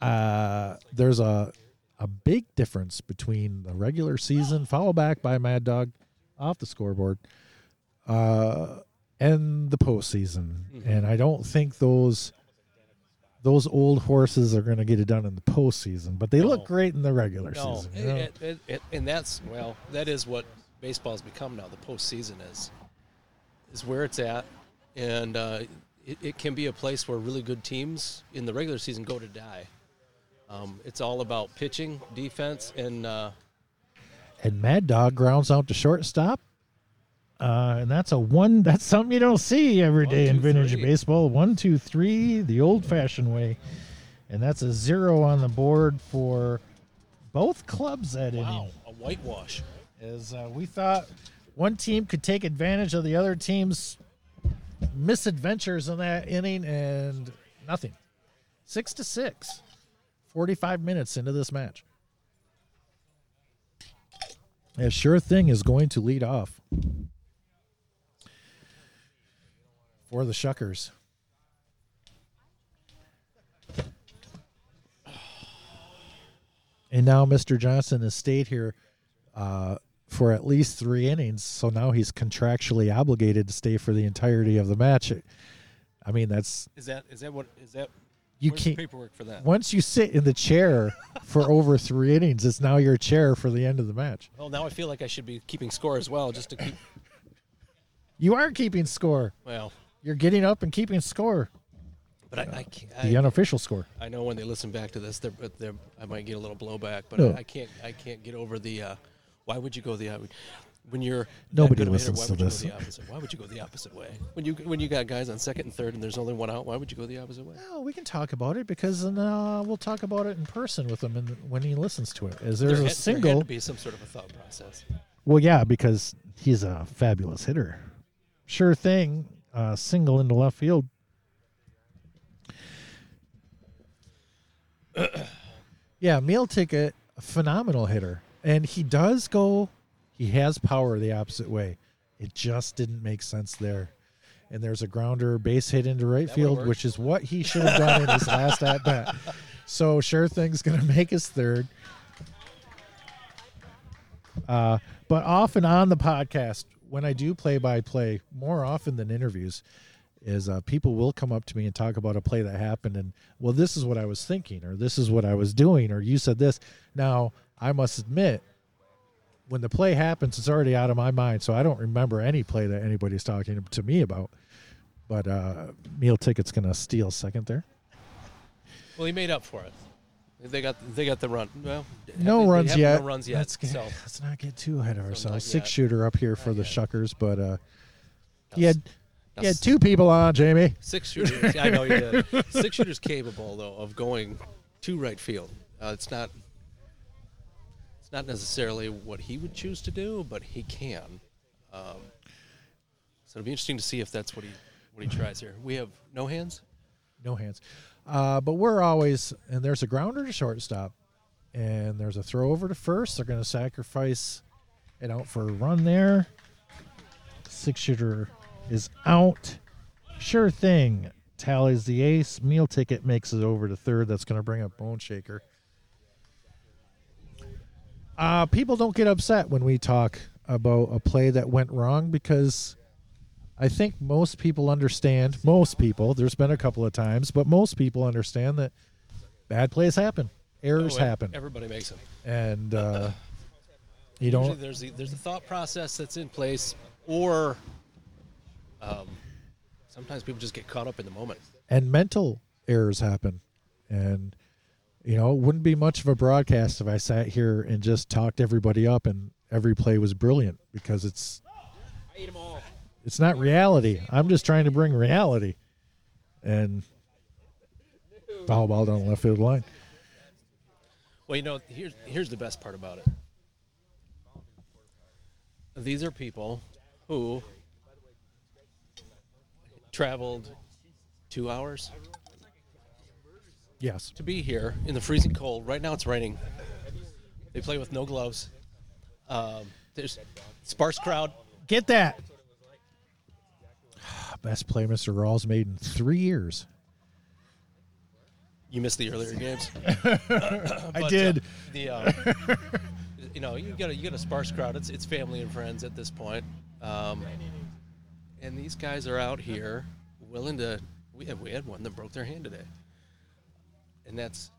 uh, there's a a big difference between the regular season, followed back by Mad Dog off the scoreboard, uh, and the postseason. And I don't think those those old horses are going to get it done in the postseason, but they No. look great in the regular No, season. you know? it, it, it- and that's well, that is what baseball's become now. The postseason is is where it's at, and uh, it, it can be a place where really good teams in the regular season go to die. Um, it's all about pitching, defense, and uh, And Mad Dog grounds out to shortstop. Uh, and that's a one. That's something you don't see every One, day in vintage three. baseball. One, two, three, the old-fashioned way, and that's a zero on the board for both clubs that wow, inning. a whitewash. As uh, we thought, one team could take advantage of the other team's misadventures in that inning, and nothing. Six to six. Forty-five minutes into this match. A sure thing is going to lead off for the Shuckers. And now Mr. Johnson has stayed here uh, for at least three innings, so now he's contractually obligated to stay for the entirety of the match. I mean, that's Is that is that what is that? you can't. paperwork for that? Once you sit in the chair for over three innings, it's now your chair for the end of the match. Well, now I feel like I should be keeping score as well, just to keep. You are keeping score. Well, You're getting up and keeping score, but I I, can't, the unofficial score. I know when they listen back to this, they're, but they're, I might get a little blowback, but No. I, I can't I can't get over the. Uh, why would you go the other? When you're Nobody hitter, listens why to would you this. Go the opposite? Why would you go the opposite way? When you when you got guys on second and third and there's only one out, why would you go the opposite way? Well, we can talk about it because then, uh, we'll talk about it in person with him and when he listens to it. As there's there a had, There single. had to be some sort of a thought process. Well, yeah, because he's a fabulous hitter. Sure thing. Uh, single into left field. yeah, meal ticket, a phenomenal hitter, and he does go. He has power the opposite way. It just didn't make sense there. And there's a grounder base hit into right That field, which is what he should have done in his last at bat. So sure thing's going to make his third. Uh, but and on the podcast, when I do play by play, more often than interviews, is uh, people will come up to me and talk about a play that happened, and well, this is what I was thinking, or this is what I was doing, or you said this. Now, I must admit, when the play happens, it's already out of my mind, so I don't remember any play that anybody's talking to me about. But uh, meal ticket's gonna steal second there. Well, he made up for it. They got they got the run. Well, No they- they runs have yet. No runs yet. Let's, get, so let's not get too ahead of not ourselves. yet. Six shooter up here for Not the yet. Shuckers, but uh, he had he had two people on, Jayme. Six shooters. I know you did. Six shooters capable though of going to right field. Uh, it's not. It's not necessarily what he would choose to do, but he can. Um, so it'll be interesting to see if that's what he what he tries here. We have no hands. No hands. Uh, but we're always and there's a grounder to shortstop, and there's a throw over to first. They're going to sacrifice it out for a run there. Six shooter is out. Sure thing. Tallies the ace. Meal ticket makes it over to third. That's going to bring up Bone Shaker. Uh, people don't get upset when we talk about a play that went wrong because I think most people understand. Most people, there's been a couple of times, but most people understand that bad plays happen, errors Oh, happen, Everybody makes them. and uh, you Usually don't. there's a, there's a thought process that's in place, or um, sometimes people just get caught up in the moment. And mental errors happen, and you know, it wouldn't be much of a broadcast if I sat here and just talked everybody up and every play was brilliant because it's it's not reality. I'm just trying to bring reality, and foul ball down the left field line. Well, you know, here's here's the best part about it. These are people who traveled two hours Yes. to be here in the freezing cold. Right now it's raining. They play with no gloves. Um, there's sparse crowd. Get that. Best play Mr. Rawls made in three years. You missed the earlier games. I But, uh, did. the uh, you know you got a, you got a sparse crowd. It's it's family and friends at this point. Um, and these guys are out here willing to. We had, we had one that broke their hand today, and that's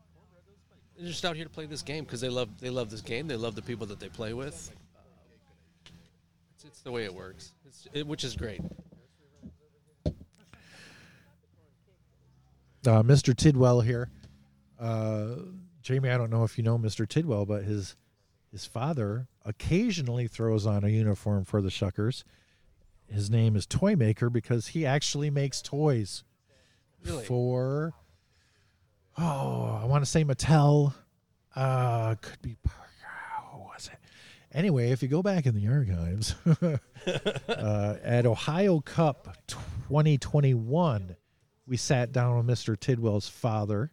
they're just out here to play this game because they love they love this game. They love the people that they play with. It's, it's the way it works, it's, it, which is great. Uh, Mr. Tidwell here. Uh, Jayme, I don't know if you know Mr. Tidwell, but his his father occasionally throws on a uniform for the Shuckers. His name is Toy Maker because he actually makes toys Really? for oh, I want to say Mattel. Uh could be who was it? Anyway, if you go back in the archives, uh, at Ohio Cup 2021, we sat down with Mr. Tidwell's father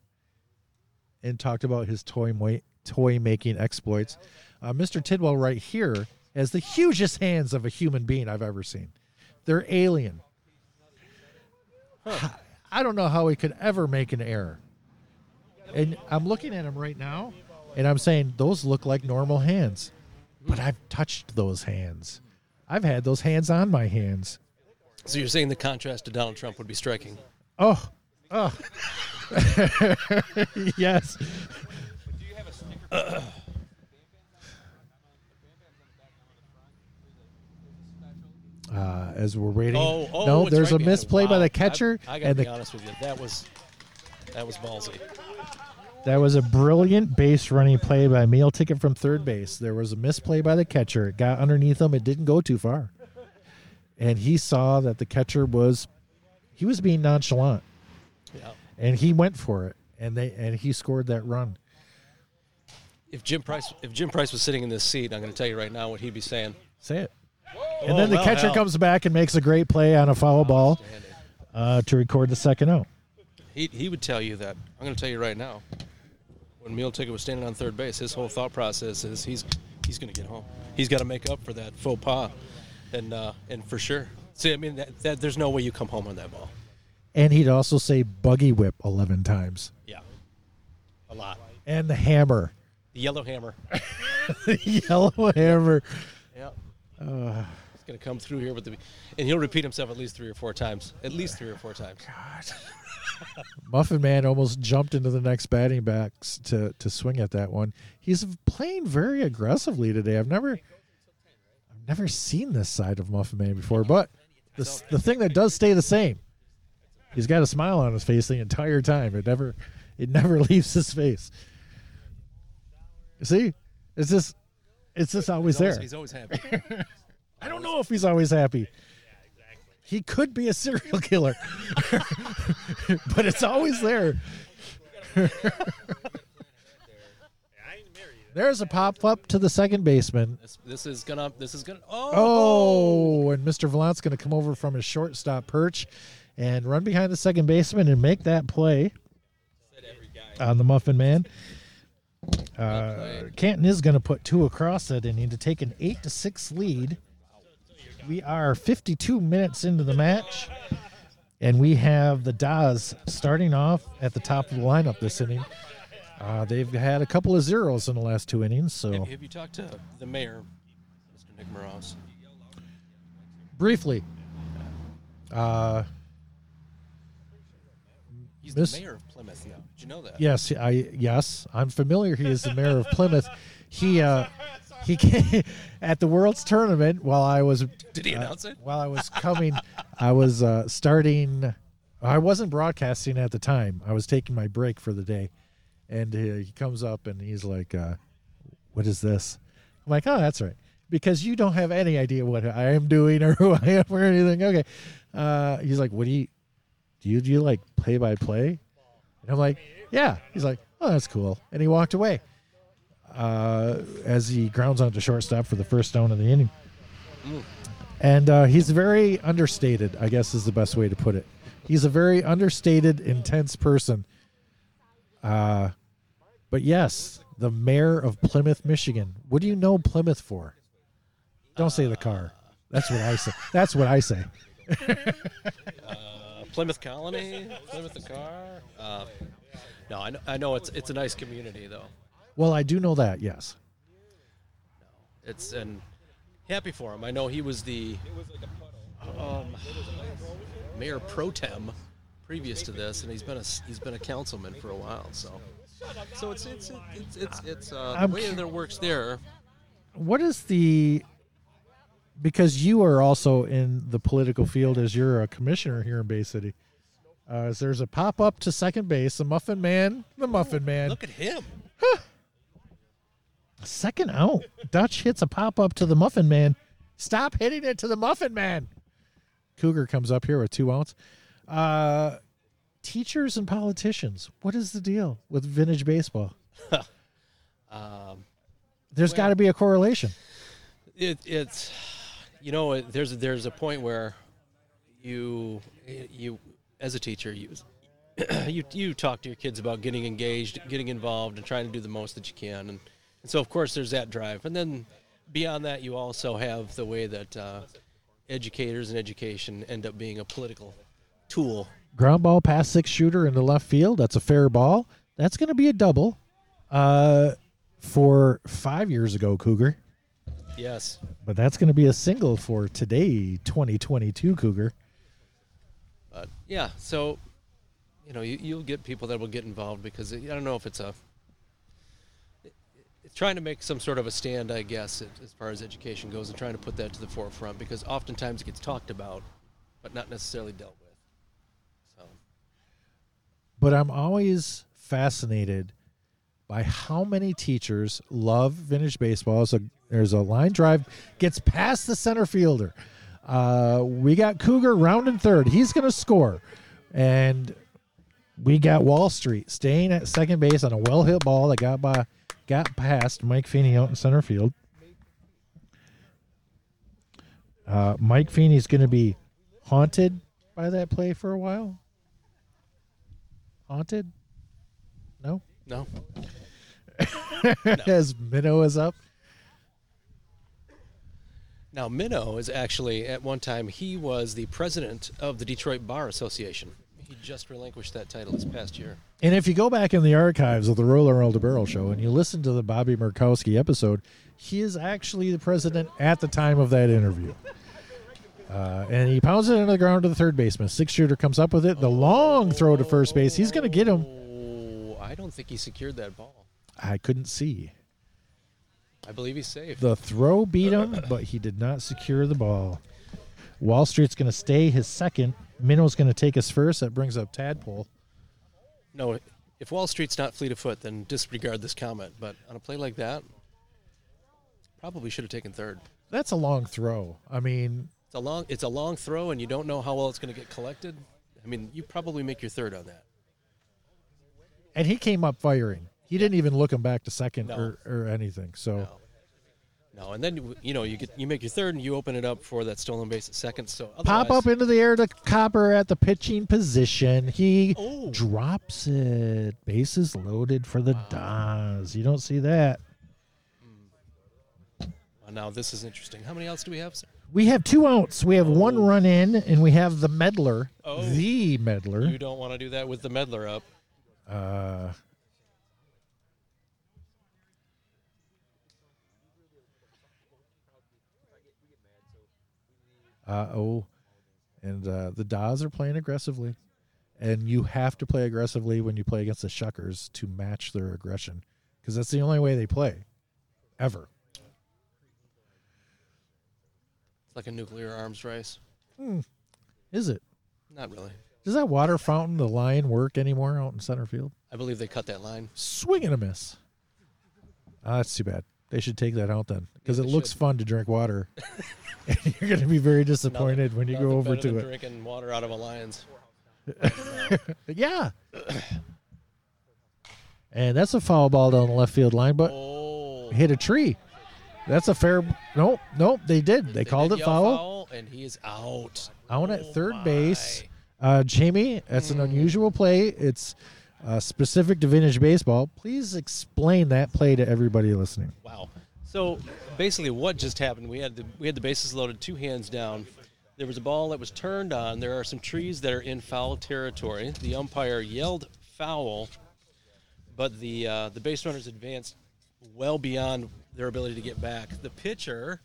and talked about his toy toy making exploits. Uh, Mr. Tidwell, right here, has the hugest hands of a human being I've ever seen. They're alien. I don't know how he could ever make an error. And I'm looking at him right now, and I'm saying those look like normal hands, but I've touched those hands. I've had those hands on my hands. So you're saying the contrast to Donald Trump would be striking? Oh, oh, yes. Uh, as we're waiting, Oh, oh, no, there's right a misplay him. by the catcher, I, I gotta and be the honest with you, that was that was ballsy. That was a brilliant base running play by Meal Ticket from third base. There was a misplay by the catcher. It got underneath him. It didn't go too far. And he saw that the catcher was he was being nonchalant Yeah. and he went for it and they and he scored that run. If Jim Price if Jim Price was sitting in this seat, I'm going to tell you right now what he'd be saying. Say it. And then the well, catcher hell. comes back and makes a great play on a foul ball uh, to record the second out. He he would tell you that. I'm going to tell you right now. When Meal Ticket was standing on third base, his whole thought process is he's he's going to get home. He's got to make up for that faux pas, and uh, and for sure. See, I mean, that, that there's no way you come home on that ball. And he'd also say buggy whip 11 times. Yeah, a lot. And the hammer. The yellow hammer. the yellow hammer. Yeah. He's going to come through here with the, and he'll repeat himself at least three or four times. At least three or four times. God. Muffin Man almost jumped into the next batting box to to swing at that one. He's playing very aggressively today. I've never I've never seen this side of Muffin Man before, but the the thing that does stay the same. He's got a smile on his face the entire time. It never it never leaves his face. See? It's just it's just always He's always, there. he's always happy. I don't know if he's always happy. He could be a serial killer, but it's always there. There's a pop up to the second baseman. this, this is gonna. This is gonna. Oh. Oh, and Mr. Vallant's going to come over from his shortstop perch and run behind the second baseman and make that play on the Muffin Man. Uh, Canton is going to put two across that inning to take an eight to six lead. We are 52 minutes into the match, and we have the Dahs starting off at the top of the lineup this inning. Uh, they've had a couple of zeros in the last two innings, so Have, have you talked to the mayor, Mr. Nick Moroz? briefly, uh, He's This- the mayor of Plymouth now. Did you know that? Yes, I yes, I'm familiar. He is the mayor of Plymouth. He uh, he came at the World's Tournament while I was Did he announce it? while I was coming. I was uh, starting. I wasn't broadcasting at the time. I was taking my break for the day, and uh, he comes up and he's like, uh, "What is this?" I'm like, "Oh, that's right." Because you don't have any idea what I am doing or who I am or anything. Okay. Uh, he's like, "What do you do? You do you like play by play?" And I'm like, "Yeah." He's like, "Oh, that's cool," and he walked away. Uh, as he grounds onto shortstop for the first down of the inning. And uh, he's very understated, I guess is the best way to put it. He's a very understated, intense person. Uh, but yes, the mayor of Plymouth, Michigan. What do you know Plymouth for? Don't say the car. That's what I say. That's what I say. Uh, Plymouth Colony, Plymouth the car. Uh, no, I know, I know it's it's a nice community though. Well, I do know that. Yes. It's and happy for him. I know he was the um, mayor pro tem previous to this, and he's been a he's been a councilman for a while. So, so it's it's it's it's, it's uh, the way that works there. What is the? Because you are also in the political field as you're a commissioner here in Bay City. Uh, as there's a pop up to second base, the Muffin Man, the Muffin Man. Look at him. Second out. Dutch hits a pop up to the Muffin Man. Stop hitting it to the Muffin Man. Cougar comes up here with two outs. Uh, teachers and politicians. What is the deal with vintage baseball? Um, There's Well- got to be a correlation. it, it's you know there's there's a point where you you as a teacher you you you talk to your kids about getting engaged getting involved and trying to do the most that you can and, and so of course there's that drive and then beyond that you also have the way that uh, educators and education end up being a political tool Ground ball past six shooter into left field. That's a fair ball. That's going to be a double. Uh, for five years ago, Cougar. yes But that's going to be a single for today, 2022 Cougar. But yeah, so you know, you, you'll get people that will get involved because I don't know if it's a it's trying to make some sort of a stand, I guess, as far as education goes, and trying to put that to the forefront because oftentimes it gets talked about, but not necessarily dealt with. But I'm always fascinated by how many teachers love vintage baseball. So there's a line drive, gets past the center fielder. Uh, we got Cougar rounding third. He's going to score. And we got Wall Street staying at second base on a well hit ball that got by got past Mike Feeney out in center field. Uh, Mike Feeney's going to be haunted by that play for a while. Haunted? No. no, As Minnow is up. now Minnow is actually at one time he was the president of the Detroit Bar Association. He just relinquished that title this past year. And if you go back in the archives of the Roller Earl Barrel show and you listen to the Bobby Murkowski episode, he is actually the president at the time of that interview. Uh, and he pounds it into the ground to the third baseman. Six shooter comes up with it. The long throw to first base. He's going to get him. Oh, I don't think he secured that ball. I couldn't see. I believe he's safe. The throw beat him, but he did not secure the ball. Wall Street's going to stay his second. Minnow's going to take his first. That brings up Tadpole. No, if Wall Street's not fleet of foot, then disregard this comment. But on a play like that, probably should have taken third. That's a long throw. I mean, a long, it's a long throw, and you don't know how well it's going to get collected. I mean, you probably make your third on that. and he came up firing. He didn't even look him back to second No. or, or anything. So No, no, and then you- know you get you make your third, and you open it up for that stolen base at second. So pop up into the air to Copper at the pitching position. He Oh. drops it. Bases loaded for the Dons. You don't see that. Oh, now this is interesting. How many outs do we have? Sir? We have two outs. We have one Oh. run in, and we have the meddler, Oh. the meddler. You don't want to do that with the meddler up. Uh, uh oh, and uh, the Dahs are playing aggressively, and you have to play aggressively when you play against the Shuckers to match their aggression, because that's the only way they play, ever. It's like a nuclear arms race. Hmm. Is it? Not really. Does that water fountain, the line, work anymore out in center field? I believe they cut that line. Swing and a miss. Ah, that's too bad. They should take that out then, because Yeah, it looks should. fun to drink water. and you're going to be very disappointed when you go over to it. Drinking water out of a lion's. Yeah. and that's a foul ball down the left field line, but Oh, hit a tree. That's a fair. Nope, nope. They did. They, called did it yell foul. and he is out. Out at Oh third my. base. Uh, Jayme, that's an unusual play. It's uh, specific to vintage baseball. Please explain that play to everybody listening. Wow. So basically, what just happened? We had the we had the bases loaded, two hands down. There was a ball that was turned on. There are some trees that are in foul territory. The umpire yelled foul, but the uh, the base runners advanced well beyond their ability to get back. The pitcher,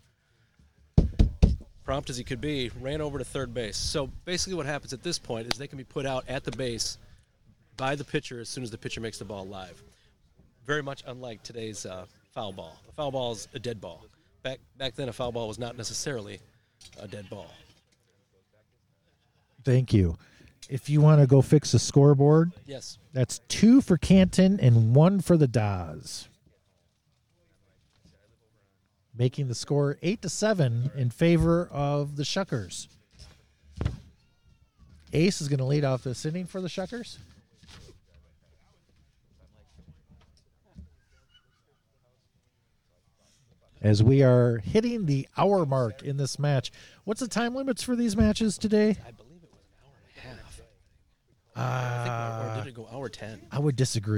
prompt as he could be, ran over to third base. So basically, what happens at this point is they can be put out at the base by the pitcher as soon as the pitcher makes the ball live very much unlike today's uh, foul ball. A foul ball is a dead ball. Back back then, a foul ball was not necessarily a dead ball. Thank you. if you want to go fix the scoreboard, Yes. that's two for Canton and one for the Dahs. Making the score eight to seven in favor of the Shuckers. Ace is going to lead off this inning for the Shuckers. As we are hitting the hour mark in this match. What's the time limits for these matches today? I believe it was an hour and a half. I think, or, Uh, did it go hour 10? I would disagree.